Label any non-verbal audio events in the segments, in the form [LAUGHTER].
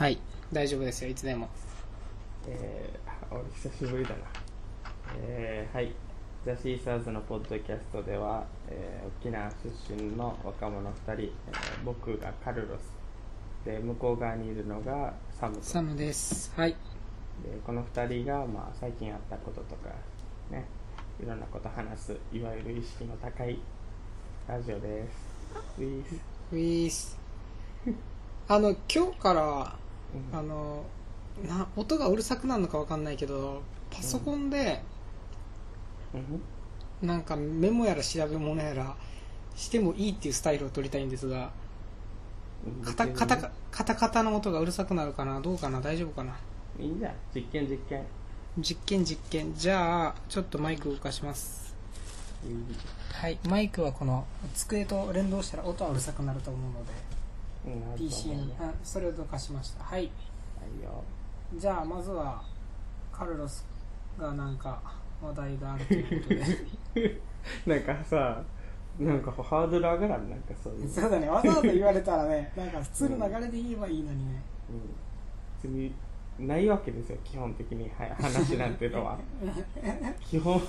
はい大丈夫ですよいつでもえー、俺久しぶりだな。えー、はい。ザ・シーサーズのポッドキャストでは、えー沖縄出身の若者2人、えー僕がカルロス、で、向こう側にいるのがサムと。サムですはいでこの2人が、まあ、最近あったこととか、ね、いろんなこと話す、いわゆる意識の高いラジオです。ウィース。ウィースあの今日からうん。あのな音がうるさくなるのかわかんないけどパソコンでうん。なんかメモやら調べ物やらしてもいいっていうスタイルを取りたいんですがうん。カタカタカカタカタの音がうるさくなるかなどうかな？大丈夫かな？いいんじゃん。実験実験。実験実験。じゃあちょっとマイク動かします。うん。はい。マイクはこの机と連動したら音はうるさくなると思うので PC に。あそれをどかしました。はい。はいよ。じゃあまずはカルロスがなんか話題があるということで。[LAUGHS] なんかさ、なんかハードル上がらん、なんかそういう。の。そうだね。わざわざ言われたらね [LAUGHS] なんか普通の流れで言えばいいのにね。うん、別にないわけですよ基本的に、はい、話なんてのは。[LAUGHS] 基本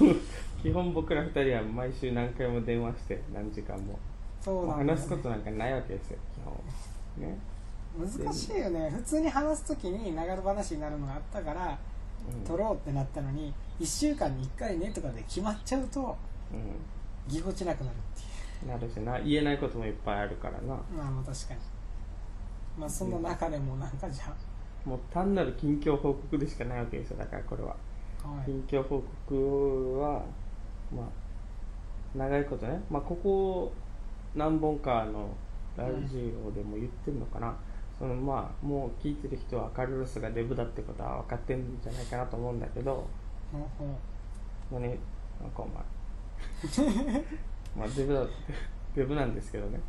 基本僕ら二人は毎週何回も電話して何時間も、そうなん話すことなんかないわけですよ基本。ね、難しいよね。普通に話す時に流れ話になるのがあったからうん、撮ろうってなったのに1週間に1回ねとかで決まっちゃうとうぎこちなくなるっていん、なるしな。言えないこともいっぱいあるからな。うまあまあ確かに。まあその中でもなんかじゃもう単なる近況報告でしかないわけですよだからこれは。あはい。近況報告はまあ長いことね、まあ、ここ何本かのラジオでも言ってるのかな、そのまあもう聞いてる人はカルロスがデブだってことは分かってるんじゃないかなと思うんだけど。ほうほ何？なんかお前。[LAUGHS] まあデブだデブなんですけどね。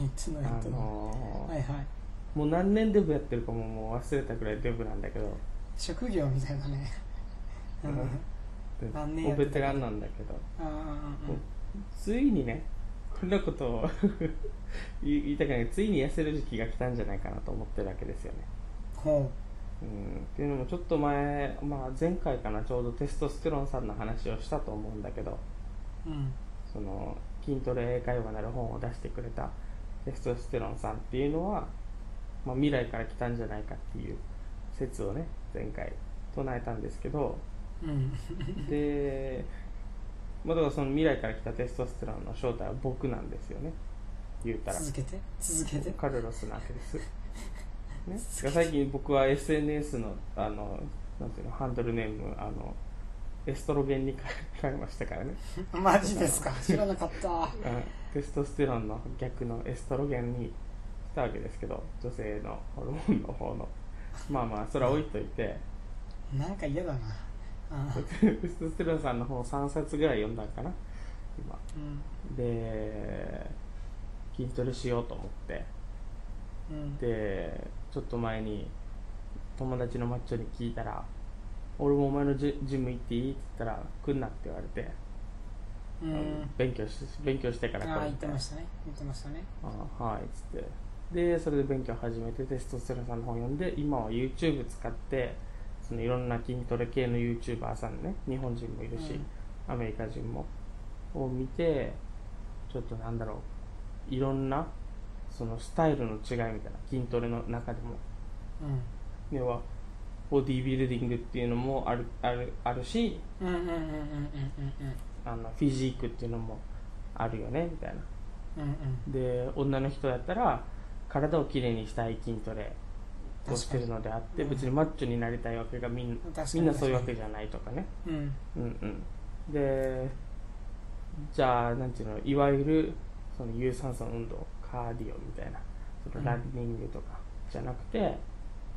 ういつのあののーはいはい。もう何年デブやってるかももう忘れたくらいデブなんだけど。職業みたいなね。うん。[LAUGHS] うん何も年やってたうベテランなんだけど。あああついにねこんなことを [LAUGHS] 言いたくない。ついに痩せる時期が来たんじゃないかなと思ってるわけですよね、ほう。ん、っていうのもちょっと前、まあ、前回かなちょうどテストステロンさんの話をしたと思うんだけどううん。その筋トレ英会話なる本を出してくれたテストステロンさんっていうのは、まあ、未来から来たんじゃないかっていう説をね前回唱えたんですけどうん。で、[LAUGHS] まあ、だからその未来から来たテストステロンの正体は僕なんですよね。言うたら。続けて？続けて？カルロスなわ [LAUGHS] けです、ね、最近僕は SNS のあのなんていうのハンドルネームあのエストロゲンに変え変えましたからね、[LAUGHS] マジですか？知らなかった。うん、テストステロンの逆のエストロゲンにしたわけですけど女性のホルモンの方の。まあまあそれは置いといて。なんか嫌だなあテ [LAUGHS] ストステロンさんの本3冊ぐらい読んだんかな今。うん。で筋トレしようと思って。うん。でちょっと前に友達のマッチョに聞いたら「俺もお前のジジム行っていい?」って言ったら「来んな」って言われて、うん。うん勉強し勉強してから来ああ言るみたいな。ってましたね。言ってましたね。あはいっつって。でそれで勉強始めてテストステロンさんの本読んで今は YouTube 使ってそのいろんな筋トレ系の YouTuber さんね。日本人もいるし、アメリカ人もを見てちょっとなんだろう。いろんなそのスタイルの違いみたいな筋トレの中でも。うん。要はボディービルディングっていうのもあるあるあるしフィジークっていうのもあるよねみたいな。うんうん。で女の人だったら体をきれいにしたい筋トレをしてるのであって別にマッチョになりたいわけがみんみんなそういうわけじゃないとかね。うん。うんうん。うんでじゃあなんていうのいわゆるその有酸素運動カーディオみたいなそのランニングとかじゃなくて、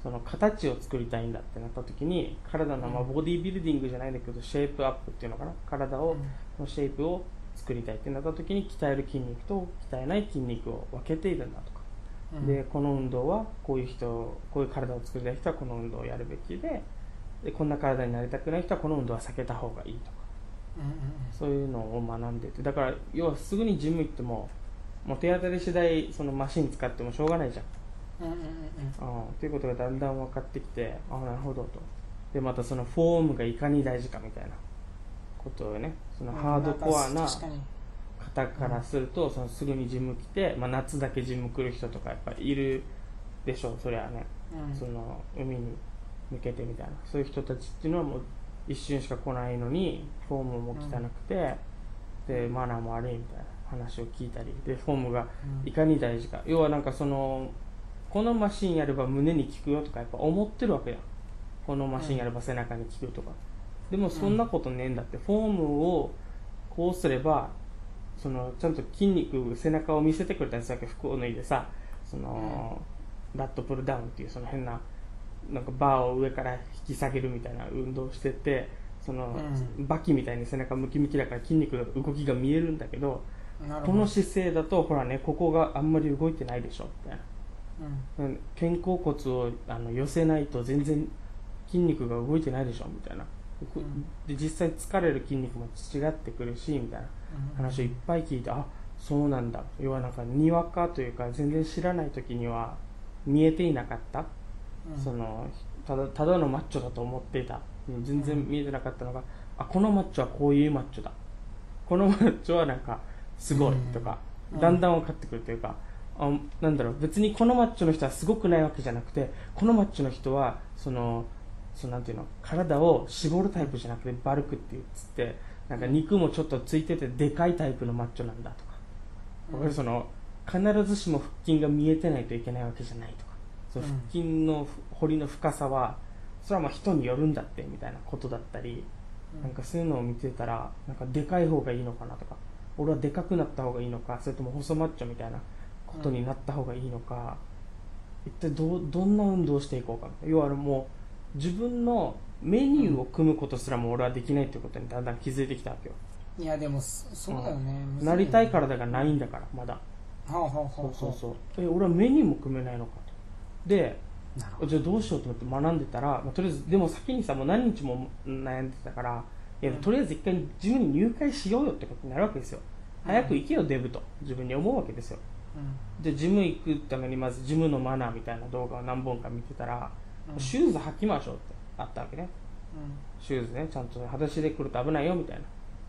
その形を作りたいんだってなった時に体の、まあ、うん。ボディービルディングじゃないんだけどシェイプアップっていうのかな？体を、のシェイプを作りたいってなった時に鍛える筋肉と鍛えない筋肉を分けているんだとか、うんでこの運動はこういう人こういう体を作りたい人はこの運動をやるべきででこんな体になりたくない人はこの運動は避けた方がいいとか。うんうんそういうのを学んでて。だから要はすぐにジム行ってももう手当たり次第そのマシン使ってもしょうがないじゃん。うんうんうんいうことがだんだん分かってきてああなるほどと。でまたそのフォームがいかに大事かみたいなことをねそのハードコアな方からすると、そのすぐにジム来て、まあ、夏だけジム来る人とかやっぱりいるでしょう。そりゃね、うんその海に向けてみたいな。そういう人たちっていうのはもう一瞬しか来ないのにフォームも汚くて、でマナーも悪いみたいな話を聞いたりでフォームがいかに大事か、要はなんかそのこのマシンやれば胸に効くよとかやっぱ思ってるわけやん。このマシンやれば背中に効くとか、でもそんなことねえんだって、フォームをこうすればそのちゃんと筋肉背中を見せてくれたりするわけ服を脱いでさその、ラットプルダウンっていうその変ななんかバーを上から引き下げるみたいな運動をしててその、うバキみたいに背中ムキムキだから筋肉の動きが見えるんだけどこの姿勢だとほらねここがあんまり動いてないでしょみたいな。うん。うん肩甲骨をあの寄せないと全然筋肉が動いてないでしょみたいな。で実際疲れる筋肉も違ってくるしみたいな話をいっぱい聞いてあそうなんだ。要はなんかにわかというか全然知らない時には見えていなかった、うん。そのただただのマッチョだと思っていた。全然見えてなかったのが、あこのマッチョはこういうマッチョだ。このマッチョはなんかすごいとか、うん。だんだん分かってくるというか、あなんだろう別にこのマッチョの人はすごくないわけじゃなくてこのマッチョの人はそのそのなんていうの体を絞るタイプじゃなくてバルクって言ってなんか肉もちょっとついててでかいタイプのマッチョなんだとか、うん。わかるその必ずしも腹筋が見えてないといけないわけじゃないとか。そのうん。腹筋の掘りの深さはそれはまあ人によるんだってみたいなことだったり、うん。なんかそういうのを見てたらなんかでかい方がいいのかなとか。俺はでかくなった方がいいのかそれとも細マッチョみたいなことになった方がいいのか、一体どうどんな運動をしていこうか要はもう自分のメニューを組むことすらも俺はできないっていうことにだんだん気づいてきたわけよ、いやでもそそうだよね、むずなりたいから体がないんだからまだ。ほうほうほそうそうそう。え俺はメニューも組めないのかと。でじゃあどうしようと思って学んでたら、まあとりあえずでも先にさもう何日も悩んでたからいやうん。とりあえず一回ジムに入会しようよってことになるわけですよ。早く行けよデブと。自分に思うわけですよ。でジム行くためにまずジムのマナーみたいな動画を何本か見てたら、うん。シューズ履きましょうってあったわけね。シューズね。ちゃんと裸足で来ると危ないよみたいな。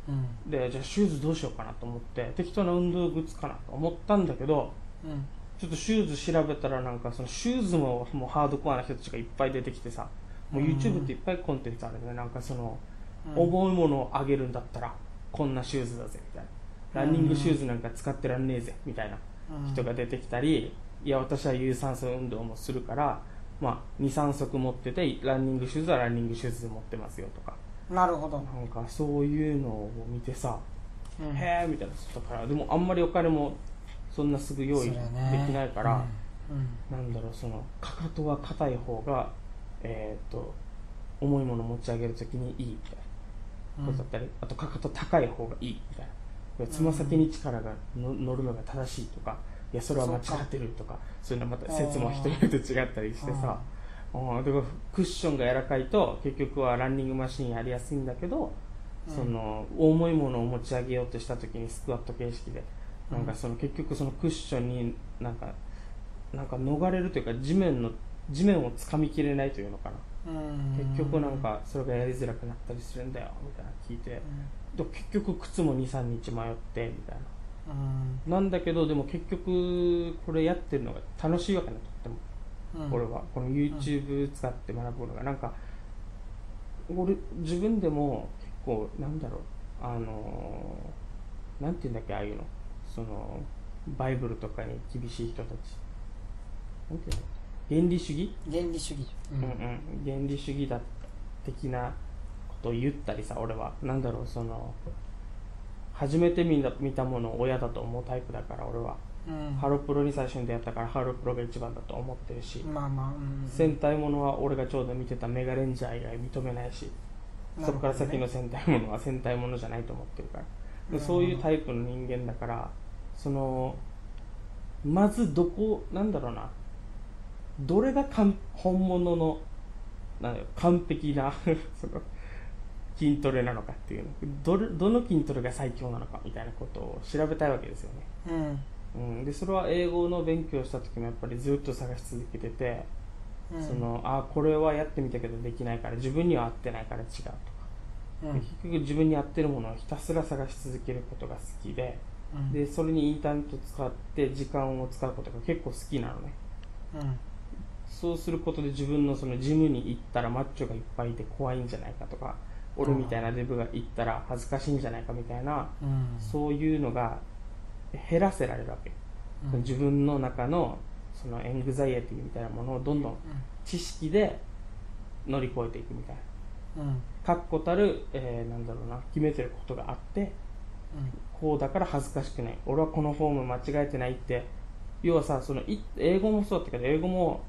うん。うんでじゃあシューズどうしようかなと思って適当な運動靴かなと思ったんだけどうん。ちょっとシューズ調べたらなんかそのシューズももうハードコアな人たちがいっぱい出てきてさもううん。YouTube っていっぱいコンテンツあるねなんかそのうん。重いものを上げるんだったらこんなシューズだぜみたいな。ランニングシューズなんか使ってらんねえぜみたいなうん。人が出てきたりいや私は有酸素運動もするから、まあ、23足持っててランニングシューズはランニングシューズで持ってますよとか。なるほど、なんかそういうのを見てさうん。へえみたいなだからでもあんまりお金もそんなすぐ用意できないから、うん。なんだろうそのかかとは硬い方がえーっと重いもの持ち上げるときにいいみたいなことだったり、あとかかと高い方がいいみたいな。つま先に力がの乗るのが正しいとかいやそれは間違ってるとかそういうのまた説も人によって違ったりしてさ。クッションが柔らかいと結局はランニングマシンやりやすいんだけど、うん。その重いものを持ち上げようとした時にスクワット形式で。うん。なんかその結局そのクッションになんかなんか逃れるというか地面の地面をつかみきれないというのかな。うん。結局なんかそれがやりづらくなったりするんだよみたいなの聞いてで結局靴も23日迷ってみたいうんななんだけどでも結局これやってるのが楽しいわけねとっても。うん。俺は。この YouTube 使って学ぶのが。なんか俺自分でも結構なんだろう。あのーなんて言うんだっけああいうの。そのバイブルとかに厳しい人たち。なんていうの原理主義、原理主義。ううんうん、原理主義だ的なことを言ったりさ俺は。なんだろうその初めて見た見たものを親だと思うタイプだから俺は。うん。ハロプロに最初に出会ったからハロプロが一番だと思ってるし、まあまあうん。戦隊ものは俺がちょうど見てたメガレンジャー以外認めないし、そこから先の戦隊ものは戦隊ものじゃないと思ってるから。でそういうタイプの人間だからそのまずどこなんだろうな。どれがかん本物のなん完璧な [LAUGHS] その筋トレなのかっていうの。どれどの筋トレが最強なのかみたいなことを調べたいわけですよね。うん。うん、でそれは英語の勉強した時もやっぱりずっと探し続けてて、うん。そのあこれはやってみたけどできないから自分には合ってないから違うとか、うん。で結局自分に合ってるものをひたすら探し続けることが好きでうん。でそれにインターネットを使って時間を使うことが結構好きなのね。うん。そうすることで自分のそのジムに行ったらマッチョがいっぱいいて怖いんじゃないかとか俺みたいなデブが行ったら恥ずかしいんじゃないかみたいなうん。そういうのが減らせられるわけ、うん。自分の中のその anxiety みたいなものをどんどん知識で乗り越えていくみたいな。うん。うん確固たる、えーなんだろうな決めてることがあってこうだから恥ずかしくない。俺はこのフォーム間違えてないって。要はさそのい英語もそうだったけど英語も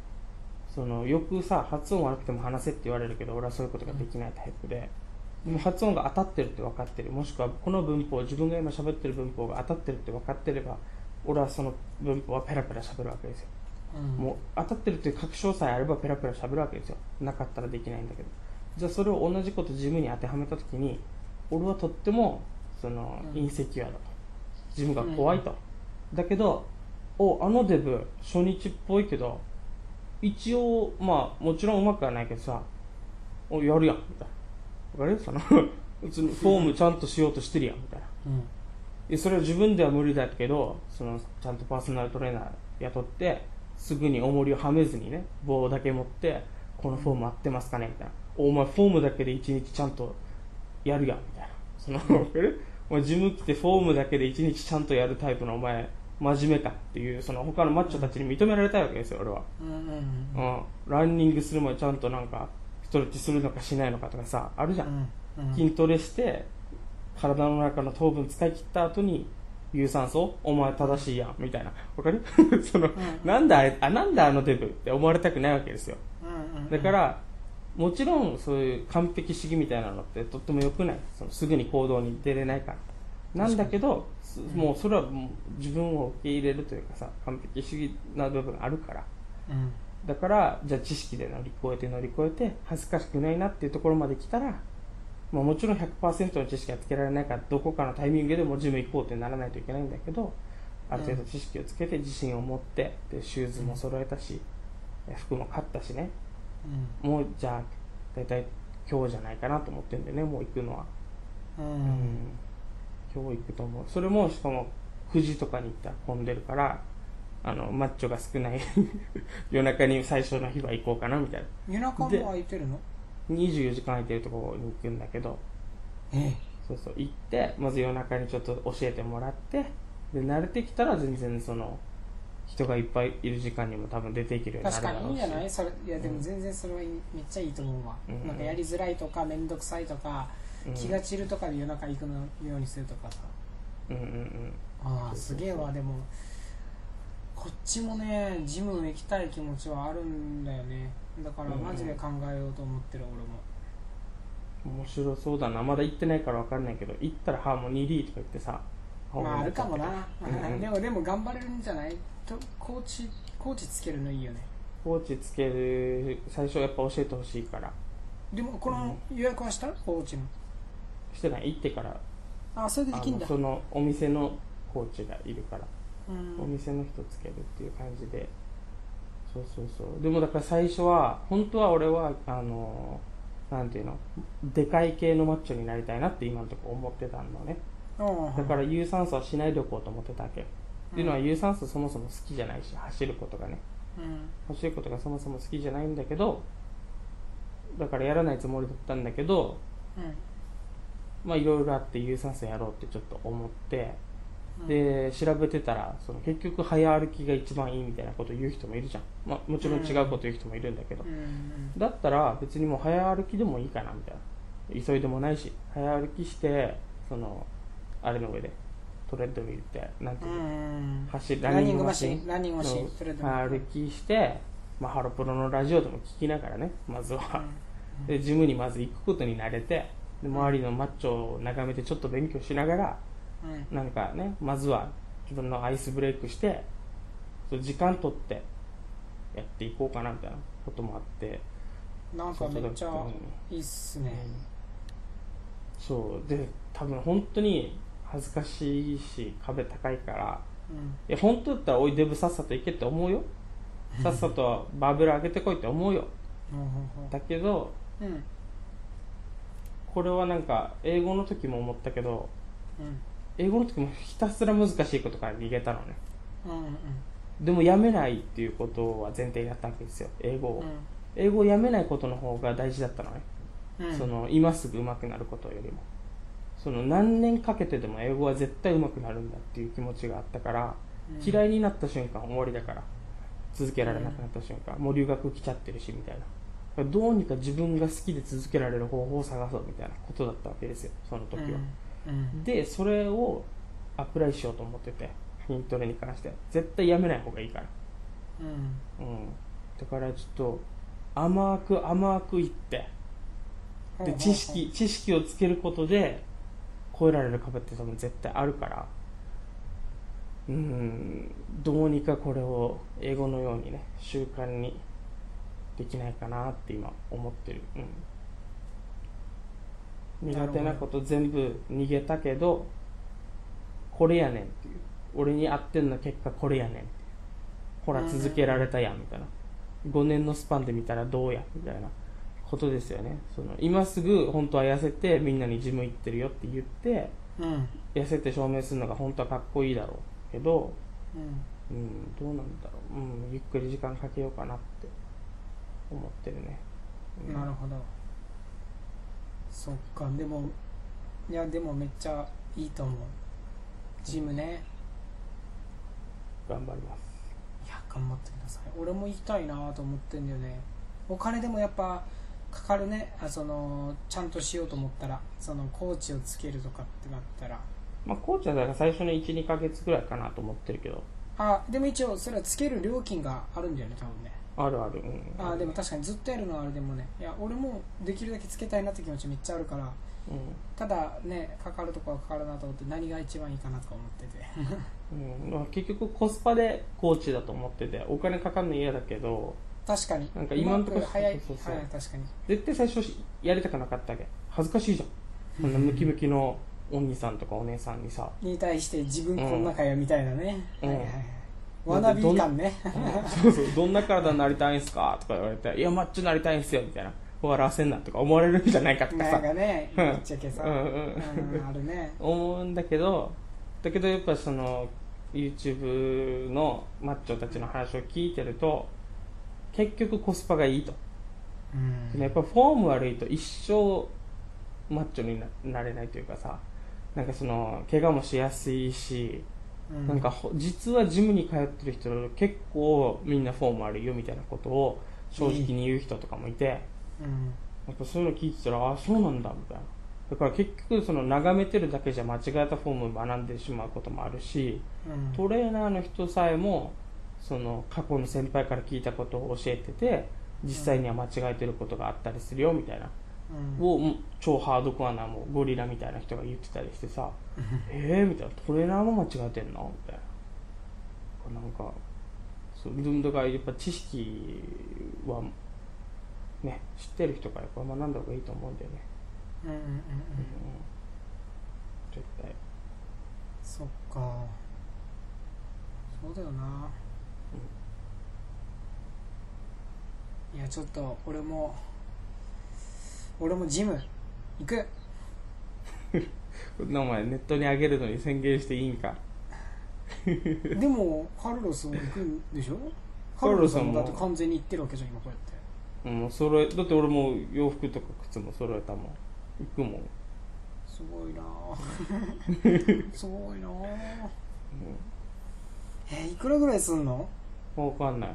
そのよくさ発音悪くても話せって言われるけど俺はそういうことができないタイプで、発音が当たってるって分かってる。もしくはこの文法自分が今喋ってる文法が当たってるって分かってれば俺はその文法はペラペラ喋るわけですよ。うん。もう当たってるっていう確証さえあればペラペラ喋るわけですよ。なかったらできないんだけど。じゃあそれを同じこと自分に当てはめた時に俺はとってもそのうん。インセキュアだと。自分が怖いと、だけどおあのデブ初日っぽいけど一応まあもちろんうまくはないけどさおやるやんみたいなわかる？そのフォームちゃんとしようとしてるやんみたいな。うん。でそれは自分では無理だけどそのちゃんとパーソナルトレーナー雇ってすぐに重りをはめずにね棒だけ持ってこのフォーム合ってますかねみたいな。お前フォームだけで一日ちゃんとやるやんみたいな。そのわかる？お前ジム来てフォームだけで一日ちゃんとやるタイプのお前真面目かっていうその他のマッチョたちに認められたいわけですよ俺は、うん。ランニングする前にちゃんとなんかストレッチするのかしないのかとかさあるじゃん。うんうん。筋トレして体の中の糖分使い切った後に有酸素お前正しいやんみたいな。わかる？[LAUGHS] その、ん。なんだあれあなんだあのデブって思われたくないわけですよ。うんうんだからもちろんそういう完璧主義みたいなのってとっても良くない。そのすぐに行動に出れないから。なんだけどすもうそれはもう自分を受け入れるというかさ完璧主義な部分あるから。うんだからじゃあ知識で乗り越えて乗り越えて恥ずかしくないなっていうところまで来たら、まあ、もちろん100%の知識はつけられないからどこかのタイミングでもジム行こうってならないといけないんだけどある程度知識をつけて自信を持ってでシューズも揃えたし服も買ったしね。もうじゃあ大体今日じゃないかなと思ってんでねもう行くのは、うん。ううん。今日行くと思う。それもしかも9時とかに行ったら混んでるからあのマッチョが少ない [LAUGHS] 夜中に最初の日は行こうかなみたいな。夜中も空いてるの？24時間空いてるところに行くんだけど。えそうそう行ってまず夜中にちょっと教えてもらってで慣れてきたら全然その人がいっぱいいる時間にも多分出ていけるようにな確かるだろうし。にいいんじゃない？それいやでも全然それはめっちゃいいと思うわ、うん。なんかやりづらいとか面倒くさいとか、うん。気が散るとかで夜中行くのようにするとかさ。うんうんうん。ああすげえわでもこっちもねジム行きたい気持ちはあるんだよね。だからマジで考えようと思ってる俺も。面白そうだな。まだ行ってないから分かんないけど行ったらハーモニーリーとか言ってさまああるかもな、うんうん。でもでも頑張れるんじゃない？とコーチコーチつけるのいいよね。コーチつける最初やっぱ教えてほしいから。でもこの予約はした？コーチの。してない？行ってから。あそれでであきんだ。のそのお店のコーチがいるから。うんお店の人つけるっていう感じで。そうそうそう。でもだから最初は本当は俺はあのなんていうの？でかい系のマッチョになりたいなって今のところ思ってたのね。うん。だから有酸素はしないでおこうと思ってたわけ、っていうのは有酸素そもそも好きじゃないし走ることがね。うん。走ることがそもそも好きじゃないんだけどだからやらないつもりだったんだけどうん。まあいろいろあって有酸素やろうってちょっと思ってうんで調べてたらその結局早歩きが一番いいみたいなことを言う人もいるじゃん、まあ、もちろん違うこと言う人もいるんだけど、うんだったら別にもう早歩きでもいいかなみたいな。急いでもないし早歩きしてそのあれの上でトレッドミルってなんてういうの、ん走るランニングマシンランニングマシン。早歩きして、まあ、ハロプロのラジオでも聞きながらねまずは、でジムにまず行くことに慣れてで周りのマッチョを眺めてちょっと勉強しながらうんなんかねまずは自分のアイスブレイクして時間取ってやっていこうかなみたいなこともあって、なんかめっちゃいいっすね。そう。で多分本当に恥ずかしいし壁高いから。いや本当だったらおいデブさっさと行けって思うよ。さっさとバーベル上げてこいって思うよ。だけどうん。うん。これはなんか英語の時も思ったけどうん英語の時もひたすら難しいことから逃げたのね。うんうんでもやめないっていうことは前提にあったわけですよ。英語を、英語をやめないことの方が大事だったのね、うん。うんその今すぐ上手くなることよりも。その何年かけてでも英語は絶対上手くなるんだっていう気持ちがあったから、うん。嫌いになった瞬間終わりだから続けられなくなった瞬間、もう留学来ちゃってるしみたいな。どうにか自分が好きで続けられる方法を探そうみたいなことだったわけですよその時は、うんでそれをアプライしようと思ってて筋トレに関して。は絶対やめない方がいいから。うん。うん。だからちょっと甘く甘くいって。で知識知識をつけることで超えられる壁って多分絶対あるから。うん。どうにかこれを英語のようにね習慣にできないかなって今思ってる、うん、苦手なこと全部逃げたけどこれやねんっていう。俺に合ってんの結果これやねん。ほら続けられたやんみたいな。5年のスパンで見たらどうやみたいなことですよね。その今すぐ本当は痩せてみんなにジム行ってるよって言ってうん。痩せて証明するのが本当はかっこいいだろうけど、うん。うん、どうなんだろう、うん、ゆっくり時間かけようかなって思ってるね、うん。なるほどそっかでもいやでもめっちゃいいと思う。ジムね。頑張ります。いや頑張ってください。俺も行きたいなと思ってんだよね。お金でもやっぱかかるね。あそのちゃんとしようと思ったら。そのコーチをつけるとかってなったら。まあコーチはだから最初の12ヶ月ぐらいかなと思ってるけど。あでも一応それはつける料金があるんだよね多分ねあるある。うん。あでも確かにずっとやるのはあれでもね。いや俺もできるだけつけたいなって気持ちめっちゃあるから。うん。ただねかかるとこはかかるなと思って何が一番いいかなとか思ってて。[LAUGHS] うん。まあ、結局コスパでコーチだと思っててお金かかるの嫌だけど確かに。なんか今んとこうまく早い。そうそう早い確かに。絶対最初やりたくなかったわけ。恥ずかしいじゃん。[LAUGHS] こんなムキムキのお兄さんとかお姉さんにさ。に対して自分こんなかよみたいなね、うん。はいはいはいわなび感ね。そうそうどんな体になりたいんすか？とか言われていやマッチョになりたいんすよ。みたいな。笑わせんなとか思われるんじゃないかとかなんさかねうん。ぶっちゃけさ、うんうん。うんあるね。思うんだけどだけどやっぱその YouTube のマッチョたちの話を聞いてると結局コスパがいいと。うん。やっぱフォーム悪いと一生マッチョにななれないというかさ。なんかその怪我もしやすいし、うんなんかほ実はジムに通ってる人結構みんなフォーム悪いよみたいなことを正直に言う人とかもいて、うん。なんかそういうの聞いてたらああそうなんだみたいな。だから結局その眺めてるだけじゃ間違えたフォームを学んでしまうこともあるしうん。トレーナーの人さえもその過去の先輩から聞いたことを教えてて実際には間違えてることがあったりするよみたいなうん。をもう超ハードコアなもうゴリラみたいな人が言ってたりしてさえー？みたいな。トレーナーも間違えてんの？みたいな。なんかそうだからやっぱ知識はね知ってる人からやっぱ学んだ方がいいと思うんだよね、うんうんうんうん。うん、絶対。そっか。そうだよな、いやちょっと俺も俺もジム行く。こんなお前ネットに上げるのに宣言していいんか。でもカルロスも行くんでしょ？カルロスはもだって完全に行ってるわけじゃん今こうやって。うん揃えだって俺もう洋服とか靴も揃えたもん。行くもん、すごいなぁ。[LAUGHS] すごいなぁ。えいくらぐらいすんの？うん、分かんない。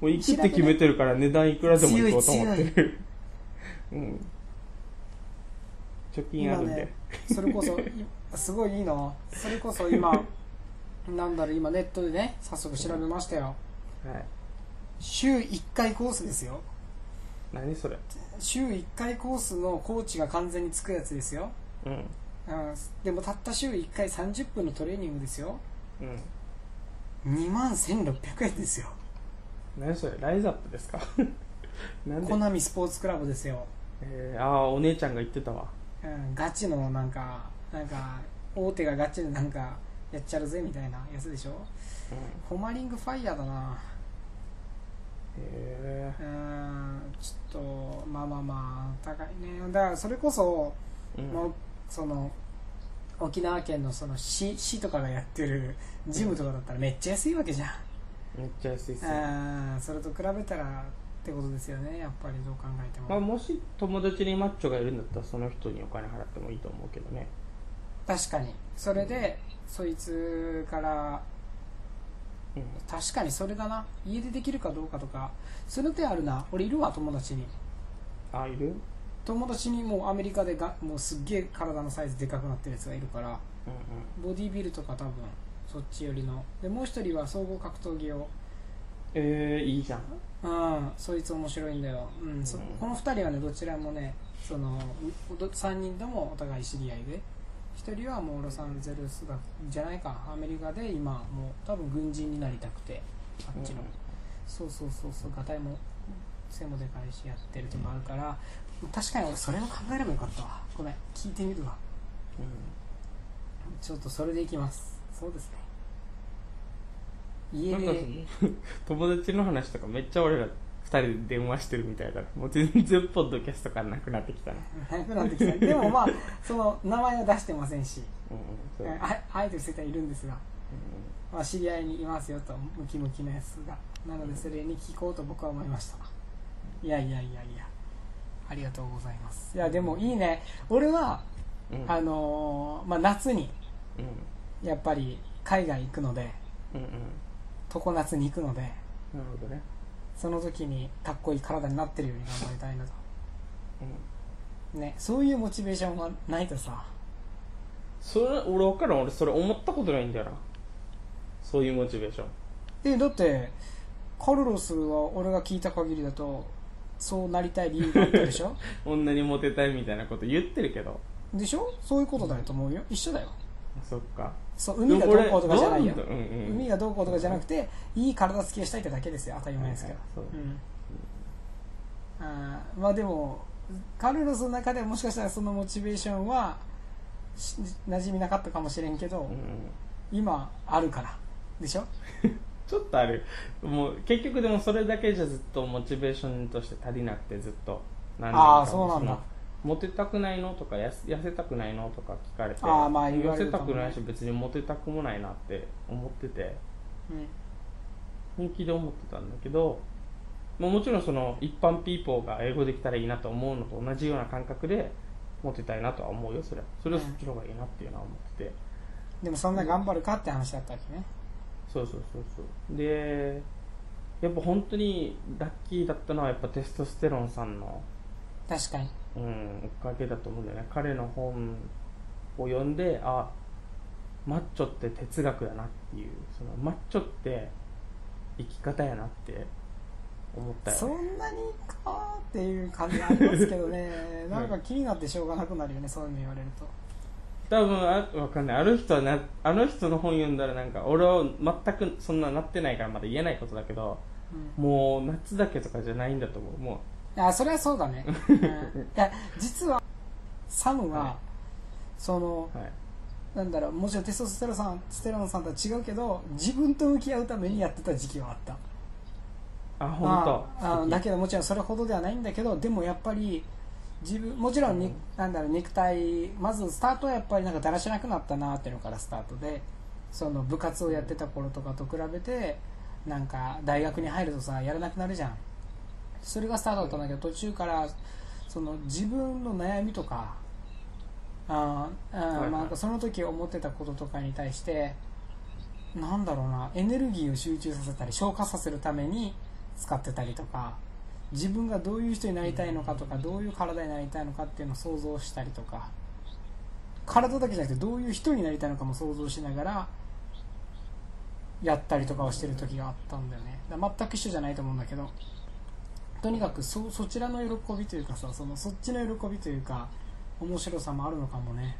もう行くって決めてるから値段いくらでも行こうと思ってるうん。貯金あるんで、今ねそれこそい [LAUGHS] すごいいいな。それこそ今なんだろう今ネットでね早速調べましたよ。はい。週1回コースですよ。何それ？週1回コースのコーチが完全につくやつですよ、うん。うん、でもたった週1回30分のトレーニングですよ。うん。2万1600円ですよ。何それ？ライズアップですか？[LAUGHS] コ、ナミスポーツクラブですよ、えー、ああお姉ちゃんが言ってたわ。うん、ガチのなんかなんか大手がガチでなんかやっちゃるぜみたいなやつでしょ？うん。ホマリングファイヤーだな。へうーんちょっとまあまあまあ高いね。だからそれこそ、えうん。もうその沖縄県のその市市とかがやってるジムとかだったらめっちゃ安いわけじゃん、めっちゃ安いっすねあーそれと比べたらってことですよねやっぱりどう考えても、まあ、もし友達にマッチョがいるんだったらその人にお金払ってもいいと思うけどね。確かに。それでそいつからうん。確かにそれだな。家でできるかどうかとか。その手あるな。俺いるわ友達に。あいる？友達にもうアメリカでがもうすっげえ体のサイズでかくなってるやつがいるから。うんうん。ボディービルとか多分そっち寄りの。でもう一人は総合格闘技を。えー、いいじゃんうんそいつ面白いんだよ、うんそうん。この二人はねどちらもねそのど3人ともお互い知り合いで一人はもうロサンゼルスがじゃないかアメリカで今もう多分軍人になりたくてあっちの、そうそうそうそうガタイも背もでかいしやってるとかあるから、確かに俺それを考えればよかったわ。ごめん聞いてみるわ。うん。ちょっとそれでいきます。そうですね家なんかでその [LAUGHS] 友達の話とかめっちゃ俺ら二人で電話してるみたいだな。もう全然ポッドキャスト感なくなってきたな。早くなってきた。でもまあ [LAUGHS] その名前は出してませんし。うんうああえて伏せてはいるんですが、まあ、知り合いにいますよとムキムキのやつが。なのでそれに聞こうと僕は思いました。いやいやいやいや。ありがとうございます。いやでもいいね。俺はうんうん。あのーまあ、夏にうん。やっぱり海外行くので。うんうん常夏に行くのでなるほどね。その時にかっこいい体になってるように頑張りたいなと。うん。ねそういうモチベーションがないとさ。それ俺分からん。俺それ思ったことないんだよな。そういうモチベーション。えだってカルロスは俺が聞いた限りだとそうなりたい理由があったでしょ？[LAUGHS] 女にモテたいみたいなこと言ってるけど。でしょ？そういうことだよと思うよ。一緒だよ。あそっかそう海がどうこうとかじゃないうんう。ん海がどうこうとかじゃなくていい体つきをしたいってだけですよ当たり前ですけど、はいはいそううん。あーまあでもカルロスの中でもしかしたらそのモチベーションはし馴染みなかったかもしれんけど、うんうん。今あるから。でしょ？[LAUGHS] ちょっとある。もう結局でもそれだけじゃずっとモチベーションとして足りなくてずっと。何年あー間もそうなんだ。のモテたくないのとか痩せたくないのとか聞かれてあーまあ言われ痩せるかもね。たくないし別にモテたくもないなって思っててうん。本気で思ってたんだけどまあもちろんその一般ピーポーが英語できたらいいなと思うのと同じような感覚でモテたいなとは思うよそれはそれはそっちの方がいいなっていうのは思ってて、でもそんな頑張るかって話だったわけね。そうそうそうそう。でやっぱ本当にラッキーだったのはやっぱテストステロンさんの、確かにうん、おかげだと思うんだよね。彼の本を読んであマッチョって哲学だなっていうそのマッチョって生き方やなって思ったよ、そんなにかっていう感じありますけどね。[LAUGHS] なんか気になってしょうがなくなるよねそういうの言われると。多分あわかんない。ある人はなあの人の本読んだらなんか俺は全くそんななってないからまだ言えないことだけどうん。もう夏だけとかじゃないんだと思う。もあそれはそうだね、[LAUGHS] うん。いや実はサムは、はい。そのう、はい、なんだろうもちろんテストステロンさんステロンさんとは違うけど自分と向き合うためにやってた時期はあった。あ本ああ当だけどもちろんそれほどではないんだけどでもやっぱり自分もちろんに、うん。なんだろう肉体まずスタートはやっぱりなんかだらしなくなったなっていうのからスタートでその部活をやってた頃とかと比べてなんか大学に入るとさやらなくなるじゃんそれがスタートだったんだけど途中からその自分の悩みとかあーあその時思ってたこととかに対してなんだろうなエネルギーを集中させたり消化させるために使ってたりとか自分がどういう人になりたいのかとかどういう体になりたいのかっていうのを想像したりとか体だけじゃなくてどういう人になりたいのかも想像しながらやったりとかをしてる時があったんだよね。全く一緒じゃないと思うんだけどとにかくそそちらの喜びというかさそのそっちの喜びというか面白さもあるのかもね。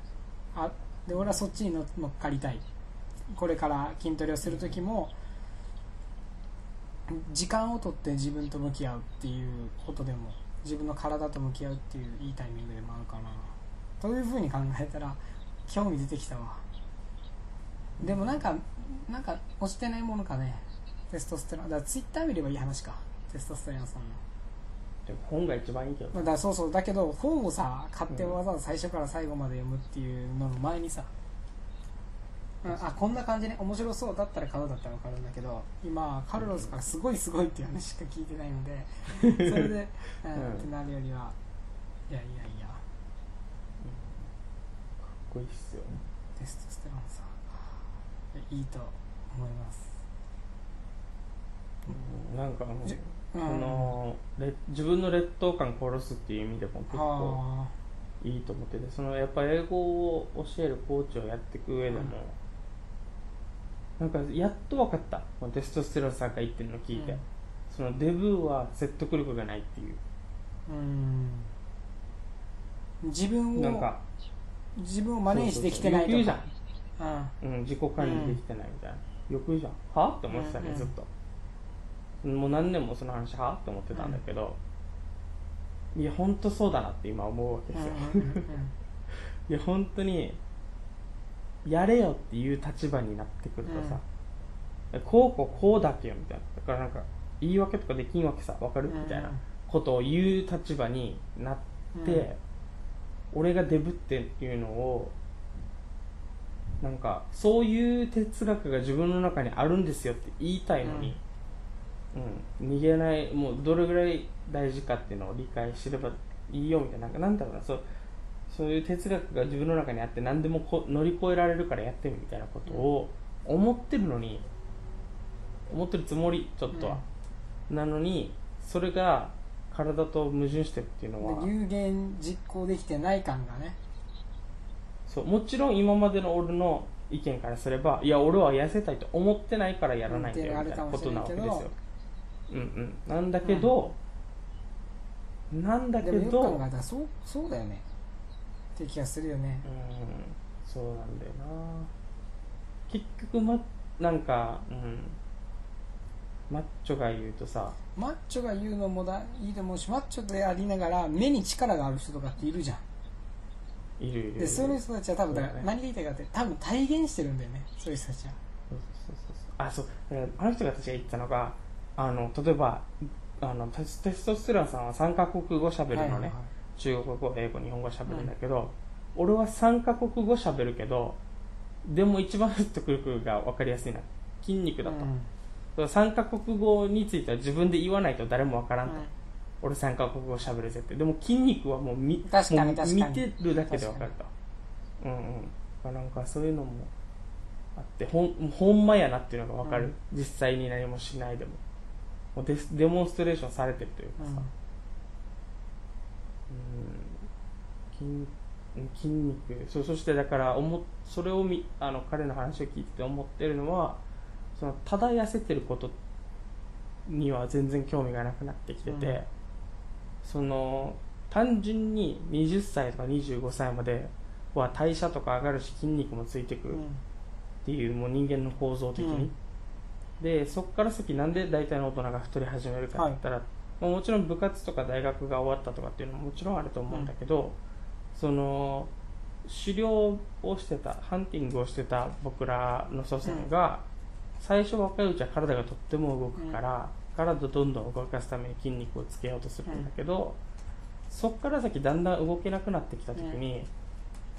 あで俺はそっちに乗っかりたい。これから筋トレをする時も時間をとって自分と向き合うっていうことでも自分の体と向き合うっていういいタイミングでもあるかな。というふうに考えたら興味出てきたわ。でもなんかなんか落ちてないものかね。テストステロンだからツイッター見ればいい話か。テストステロンさんの。でも本が一番いいけどまあだそうそう。だけど本をさ買ってわざわざ最初から最後まで読むっていうのの前にさ、うん。あこんな感じね。面白そう。だったら買うだったら分かるんだけど今カルロスからすごいすごいっていう話しか聞いてないので [LAUGHS] それで、うんうん。ってなるよりはいやいやいや。かっこいいっすよテストステロンさん。いいと思います、なんかあのじそうん、の劣自分の劣等感殺すっていう意味でも結構はいいと思っててそのやっぱ英語を教えるコーチをやっていく上でも、なんかやっと分かった。テストステロンさんが言ってるのを聞いて、うん。そのデブーは説得力がないっていう。あうん。自分をなんか自分をマネージできてないとそうそうそう。か欲うん、自己管理できてないみたいな、欲じゃん。は？って思ってたね、うんうん。ずっともう何年もその話は？って思ってたんだけど、いや本当そうだなって今思うわけうんですよ、うんうんうん。[LAUGHS] いや本当にやれよっていう立場になってくるとさ、こうこうこうだけよみたいな。だからなんか言い訳とかできんわけさわかる、うんみたいなことを言う立場になって、うん。俺がデブっていうのをなんかそういう哲学が自分の中にあるんですよって言いたいのに、うん逃げないもうどれぐらい大事かっていうのを理解すればいいよみたいななんかなんだろうなそうそういう哲学が自分の中にあって何でもこ乗り越えられるからやってみみたいなことを思ってるのに思ってるつもりちょっとは、なのにそれが体と矛盾してるっていうのは。で有言実行できてない感がね。そうもちろん今までの俺の意見からすればいや俺は痩せたいと思ってないからやらないんだよみたいなことなわけですようんうん。なんだけど、なんだけでもよくど考えたらそうそうだよね。って気がするよね。うんそうなんだよな。結局まなんかうん。マッチョが言うとさマッチョが言うのもだいいと思うしマッチョでありながら目に力がある人とかっているじゃん。いるいるいる。でそういう人たちは多分だからそうだね。何が言いたいかって多分体現してるんだよねそういう人たちは。そうそうそうそう。あそう。だからあの人が確か言ってたのがあの例えばあのテステストステロンさんは3カ国語喋るのね、はいはいはい。中国語英語日本語喋るんだけど、俺は3カ国語喋るけどでも一番説得力が分かりやすいな筋肉だと、3カ国語については自分で言わないと誰も分からんと、俺3カ国語喋るぜって。でも筋肉はもう見もう見てるだけで分かると。うんうん。なんかそういうのもあってほんほんまやなっていうのが分かる、実際に何もしないでもデスデモンストレーションされてるというかさ、うん。筋筋肉。そうそしてだから思っそれをみあの彼の話を聞いてて思ってるのはそのただ痩せてることには全然興味がなくなってきてて、うん。その単純に20歳とか25歳までは代謝とか上がるし筋肉もついてくるっていうもう人間の構造的に、うんでそこから先なんで大体の大人が太り始めるかって言ったら、まあもちろん部活とか大学が終わったとかっていうのももちろんあると思うんだけど、その狩猟をしてたハンティングをしてた僕らの祖先が、最初若いうちは体がとっても動くから、体をどんどん動かすために筋肉をつけようとするんだけど、そこから先だんだん動けなくなってきた時に、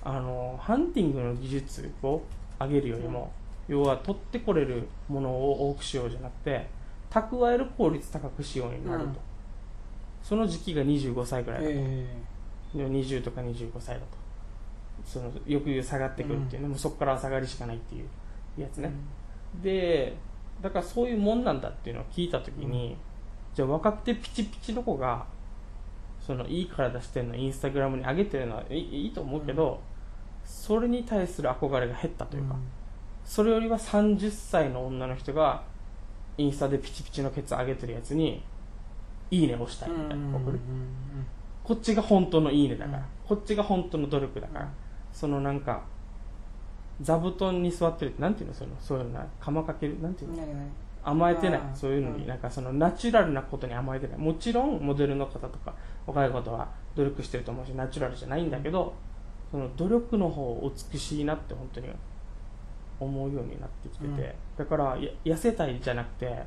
あのハンティングの技術を上げるよりも、要は取ってこれるものを多くしようじゃなくて蓄える効率高くしようになると、うん。その時期が25歳ぐらいだと、えでも20とか25歳だと。そのよく言う下がってくるっていうね、もうそこから下がりしかないっていうやつえね、でだからそういうもんなんだっていうのを聞いた時に、じゃあ若くてピチピチの子がそのいい体してるのインスタグラムに上げてるのはいいと思うけど、それに対する憧れが減ったというか、それよりは30歳の女の人がインスタでピチピチのケツ上げてるやつにいいねをしたいみたいな、わかるこっちが本当のいいねだから、うん。こっちが本当の努力だから、そのなんか座布団に座ってるってなんていうの？そのそういうのな釜かける？なんていうの？甘えてない。そういうのに、うん。なんかそのナチュラルなことに甘えてない。もちろんモデルの方とか若い方は努力してると思うしナチュラルじゃないんだけどその努力の方を美しいなって本当に思うようになってきてて、うん。だからや痩せたいじゃなくて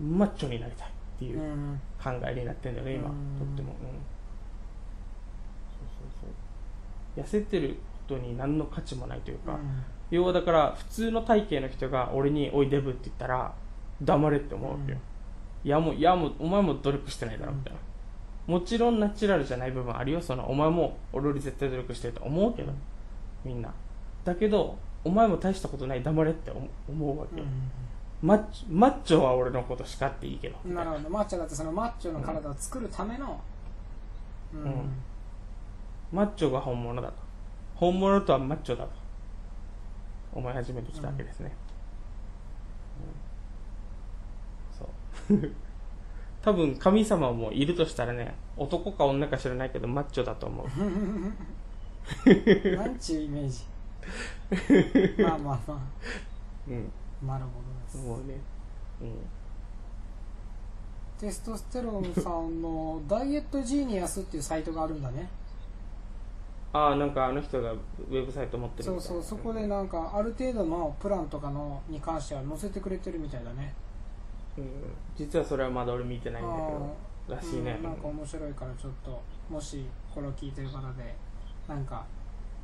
マッチョになりたいっていううん。考えになってんだよね今、うん。とっても、うん、そうそうそう。痩せてることに何の価値もないというか、要はだから普通の体型の人が俺に「おいデブ」って言ったら黙れって思うわけよ、いやもういやもうお前も努力してないだろみたいな、もちろんナチュラルじゃない部分あるよ。そのお前も俺より絶対努力してると思うけど、みんな。だけどお前も大したことない黙れって思思うわけよ、マッチマッチョは俺のこと叱っていいけどうんなるほど。マッチョだってそのマッチョの体を作るための。うん。うん。マッチョが本物だと。本物とはマッチョだと。思い始めてきたわけですね、うん。そう。[LAUGHS] 多分神様もいるとしたらね男か女か知らないけどマッチョだと思う。[LAUGHS] なんちゅうイメージ [LAUGHS] まあまあまうん。あなるほどです。もうね。うん。テストステロンさんのダイエットジーニアスっていうサイトがあるんだね。ああなんかあの人がウェブサイト持ってるそうみたいな。そうそこでなんかある程度のプランとかのに関しては載せてくれてるみたいだね。うん、実はそれはまだ俺見てないんだけあどらしいね、うん。なんか面白いからちょっともしこれを聞いてる方でなんか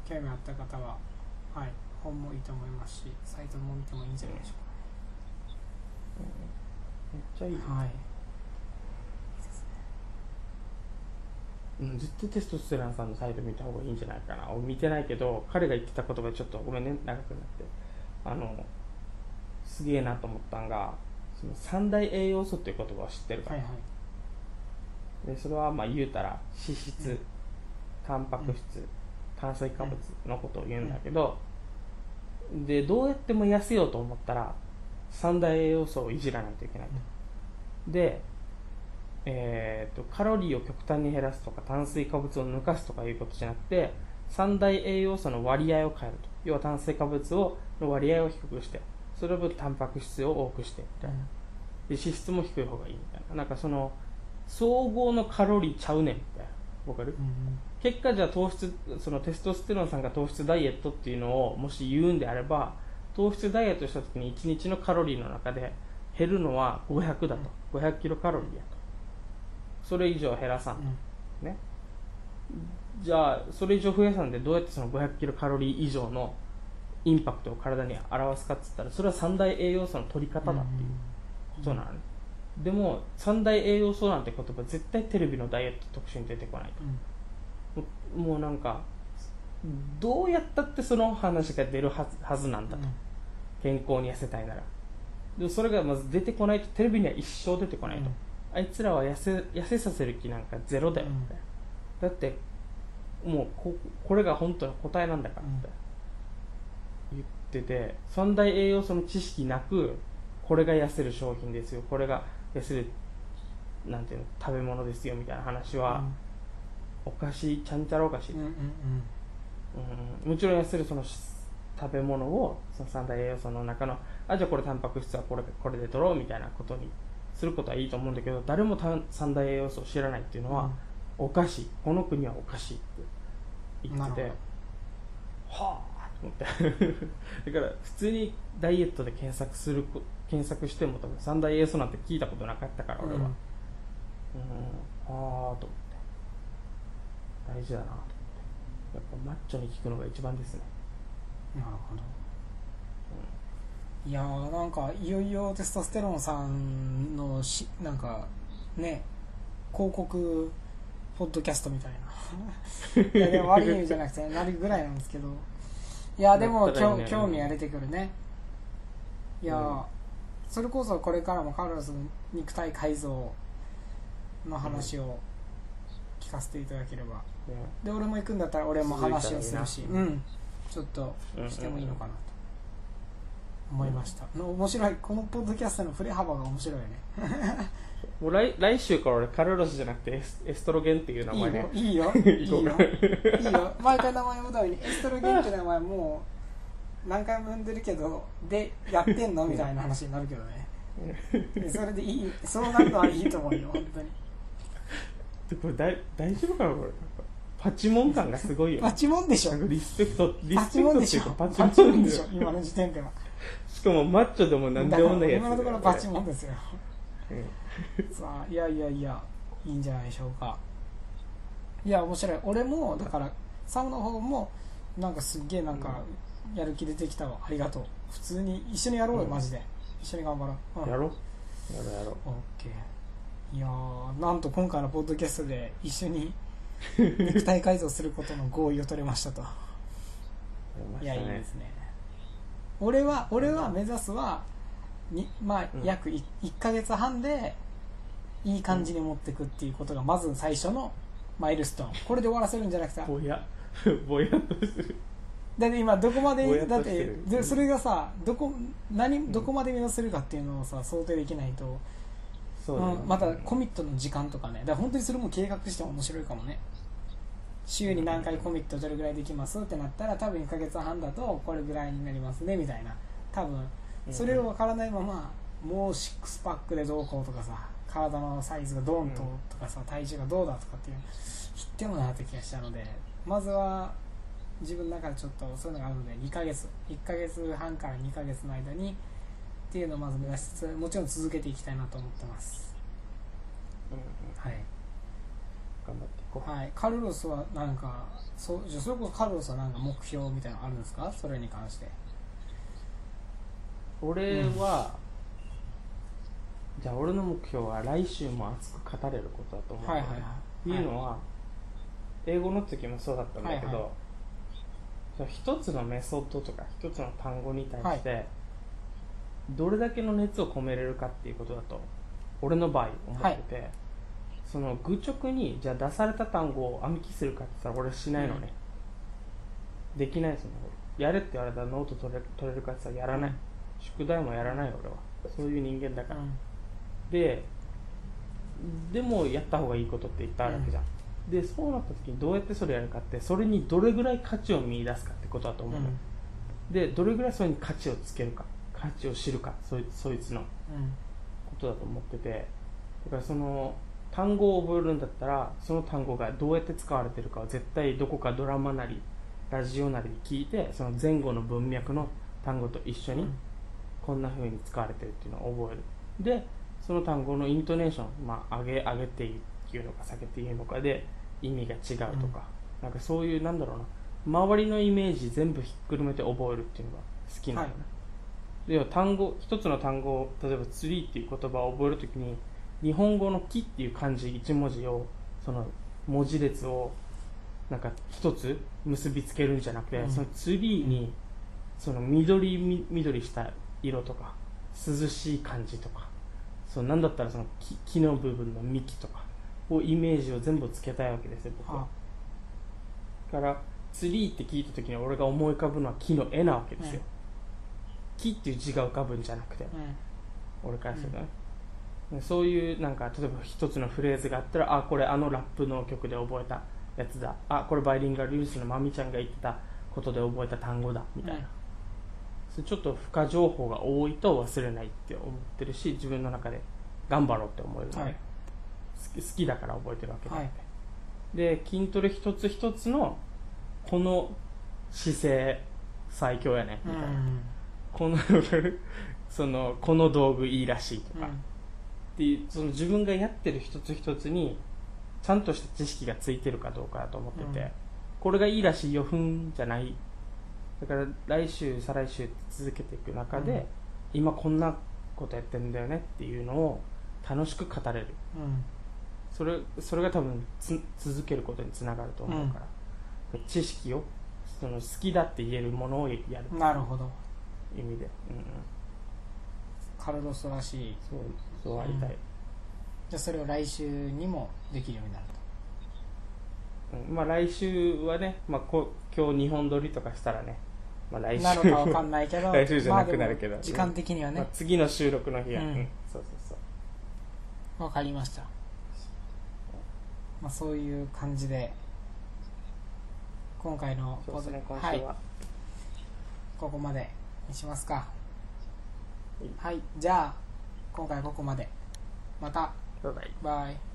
興味あった方ははい。本もいいと思いますしサイトも見てもいいんじゃないでしょめっちゃいい、うかはい。うん、ずっとテストステロンさんのサイト見た方がいいんじゃないかな。俺見てないけど彼が言ってた言葉ちょっとごめんね。長くなって。あのすげえなと思ったんがその三大栄養素っていう言葉を知ってるから、はいはい。でそれはまあ言うたら脂質、うん。タンパク質、炭水化物のことを言うんだけど、でどうやっても痩せようと思ったら三大栄養素をいじらないといけないと、で、えー、とカロリーを極端に減らすとか炭水化物を抜かすとかいうことじゃなくて三大栄養素の割合を変えると。要は炭水化物をの割合を低くしてその分タンパク質を多くしてみたいな、で脂質も低い方がいいみたいな。なんかその総合のカロリーちゃうねんみたいな。わかる？うん結果じゃあ糖質そのテストステロンさんが糖質ダイエットっていうのをもし言うんであれば糖質ダイエットした時に1日のカロリーの中で減るのは500だと。500キロカロリーやと。それ以上減らさんうん。ね。じゃあそれ以上増やさんでどうやってその500キロカロリー以上のインパクトを体に表すかっつったらそれは三大栄養素の取り方だっていうことなのね、でも三大栄養素なんて言葉絶対テレビのダイエット特集に出てこないうんもうなんかどうやったってその話が出るはずはずなんだと、健康に痩せたいなら。でもそれがまず出てこないとテレビには一生出てこないと、あいつらは痩せ痩せさせる気なんかゼロだよ。みたいな、だってもうここれが本当の答えなんだからって言ってて三大栄養素の知識なくこれが痩せる商品ですよ。これが痩せるなんていうの食べ物ですよみたいな話は、おかしいちゃんちゃらおかしい、うんうんうん。うん。もちろん痩せるそのし食べ物をその三大栄養素の中のあじゃあこれタンパク質はこれこれで取ろうみたいなことにすることはいいと思うんだけど誰もた三大栄養素を知らないっていうのは、おかしいこの国はおかしいって言っててはあと思って。[LAUGHS] だから普通にダイエットで検索するこ検索しても多分三大栄養素なんて聞いたことなかったから俺は、うん、ああと思って大事だな。と思ってやっぱマッチョに効くのが一番ですね。なるほど。いやーなんかいよいよテストステロンさんのしなんかね広告ポッドキャストみたいな。いやいや悪い意味じゃなくてなるぐらいなんですけど。いやでも、ね。興興味が出てくるね。いやー、うん。それこそこれからもカルロスの肉体改造の話を聞かせていただければ、ね。で俺も行くんだったら俺も話をするしうん。ちょっとうんしてもいいのかなと。思いました、の面白い。このポッドキャストの振れ幅が面白いよね。[LAUGHS] もう来来週から俺カルロスじゃなくてエストロゲンっていう名前ね。よ。[LAUGHS] いいよ。いいよ。いいよ。毎回名前呼ぶたびにエストロゲンって名前もう何回も呼んでるけどでやってんの？みたいな話になるけどね。でそれでいい。そうなるのはいいと思うよ本当にでこれ大大丈夫かなこれ。パチモン感がすごいよパチモンでしょ。リスペクトリパスペクトっていうかパチモンでしモンでしょょ今の時点では。しかもマッチョでもなんでもないやつ今のところパチモンですよ。うん。さあいやいやいやいいんじゃないでしょうか。いや面白い。俺もだからサムの方もなんかすっげえなんかやる気出てきたわ。ありがとう。普通に一緒にやろうようん。マジで。一緒に頑張ろう、うん、やろう。やろうやろう。オッケーいやーなんと今回のポッドキャストで一緒に [LAUGHS] 肉体改造することの合意を取れましたと。やりまいやいいですね。俺は俺は目指すはにまあ、うん。約 1, ヶ月半でいい感じに持っていくっていうことがまず最初のマイルストーン。これで終わらせるんじゃなくて。ぼや。[LAUGHS] ぼやっとする。だって今どこまでだってそれがさどこ何どこまで目指せるかっていうのをさ想定できないと、そうだね。うんまたコミットの時間とかね。だから本当にそれも計画しても面白いかもね。週に何回コミットどれぐらいできますってなったら多分1ヶ月半だとこれぐらいになりますねみたいな。多分。それを分からないままもうシックスパックでどうこうとかさ体のサイズがドーンとうん。とかさ体重がどうだとかっていう知ってもなって気がしたのでまずは自分の中でちょっとそういうのがあるので2ヶ月1ヶ月半から2ヶ月の間にっていうのをまず目指しつつもちろん続けていきたいなと思ってます。うんうん。はい。頑張っていこう。はい、カルロスはなんかそうじゃあそれこそカルロスはなんか目標みたいなのあるんですか？それに関して。俺は、じゃあ俺の目標は来週も熱く語れることだと思う、はいはいはい。っていうのは、英語の時もそうだったんだけど、はいはい。一つのメソッドとか一つの単語に対して、どれだけの熱を込めれるかっていうことだと俺の場合思ってて、その愚直にじゃあ出された単語を暗記するかって言ったら俺しないのね、できないですね。やれって言われたらノート取れ取れるかって言ったらやらない、宿題もやらない俺は。そういう人間だから、ででもやった方がいいことって言ったわけじゃん、でそうなった時にどうやってそれやるかってそれにどれぐらい価値を見出すかってことだと思うの、でどれぐらいそれに価値をつけるか価値を知るかそいそいつの。ことだと思ってて。だからその単語を覚えるんだったらその単語がどうやって使われてるかを絶対どこかドラマなりラジオなりで聞いてその前後の文脈の単語と一緒にこんな風に使われてるっていうのを覚える。でその単語のイントネーション、まあ、上げ上げて言うのか下げて言うのかで意味が違うとか、なんかそういうなんだろうな。周りのイメージ全部ひっくるめて覚えるっていうのが好きなのね、では単語一つの単語を例えば「ツリー」っていう言葉を覚えるときに日本語の「木」っていう漢字一文字をその文字列をなんか一つ結びつけるんじゃなくて、うん。そのツリーにその緑み緑した色とか涼しい感じとかそうなんだったらその木木の部分の幹とかをイメージを全部つけたいわけですよ僕は。あ。だからツリーって聞いた時に俺が思い浮かぶのは木の絵なわけですよ、木っていう字が浮かぶんじゃなくてうん。俺からするとね、でそういうなんか例えば一つのフレーズがあったらあこれあのラップの曲で覚えたやつだ。あこれバイリンガルユースのまみちゃんが言ってたことで覚えた単語だ。みたいな、うん。それちょっと付加情報が多いと忘れないって思ってるし自分の中で頑張ろうって思えるので、はい。好き好きだから覚えてるわけであって、はい。で筋トレ一つ一つのこの姿勢最強やねみたいな、この [LAUGHS] そのこの道具いいらしいとか、っていうその自分がやってる一つ一つにちゃんとした知識がついてるかどうかだと思ってて、うん。これがいいらしいよふんじゃない。だから来週再来週続けていく中で、うん。今こんなことやってんだよねっていうのを楽しく語れる。うん。そそれそれが多分つ続けることにつながると思うから、知識をその好きだって言えるものをやる。なるほど意味で、カルロスらしい。そうそうありたい、じゃあそれを来週にもできるようになるうん。まあ来週はね、まあ、こ今日2本撮りとかしたらね、まあ、来週。となのかわかんないけど [LAUGHS] 来週じゃなくなるけど。時間的にはまあね次の収録の日は、うん。うん。そうそうそう。わかりました。まあそういう感じで今回のそうですねは。い。は、ここまでにしますか。い。はい。じゃあ今回はここまで。また。バイ。バイ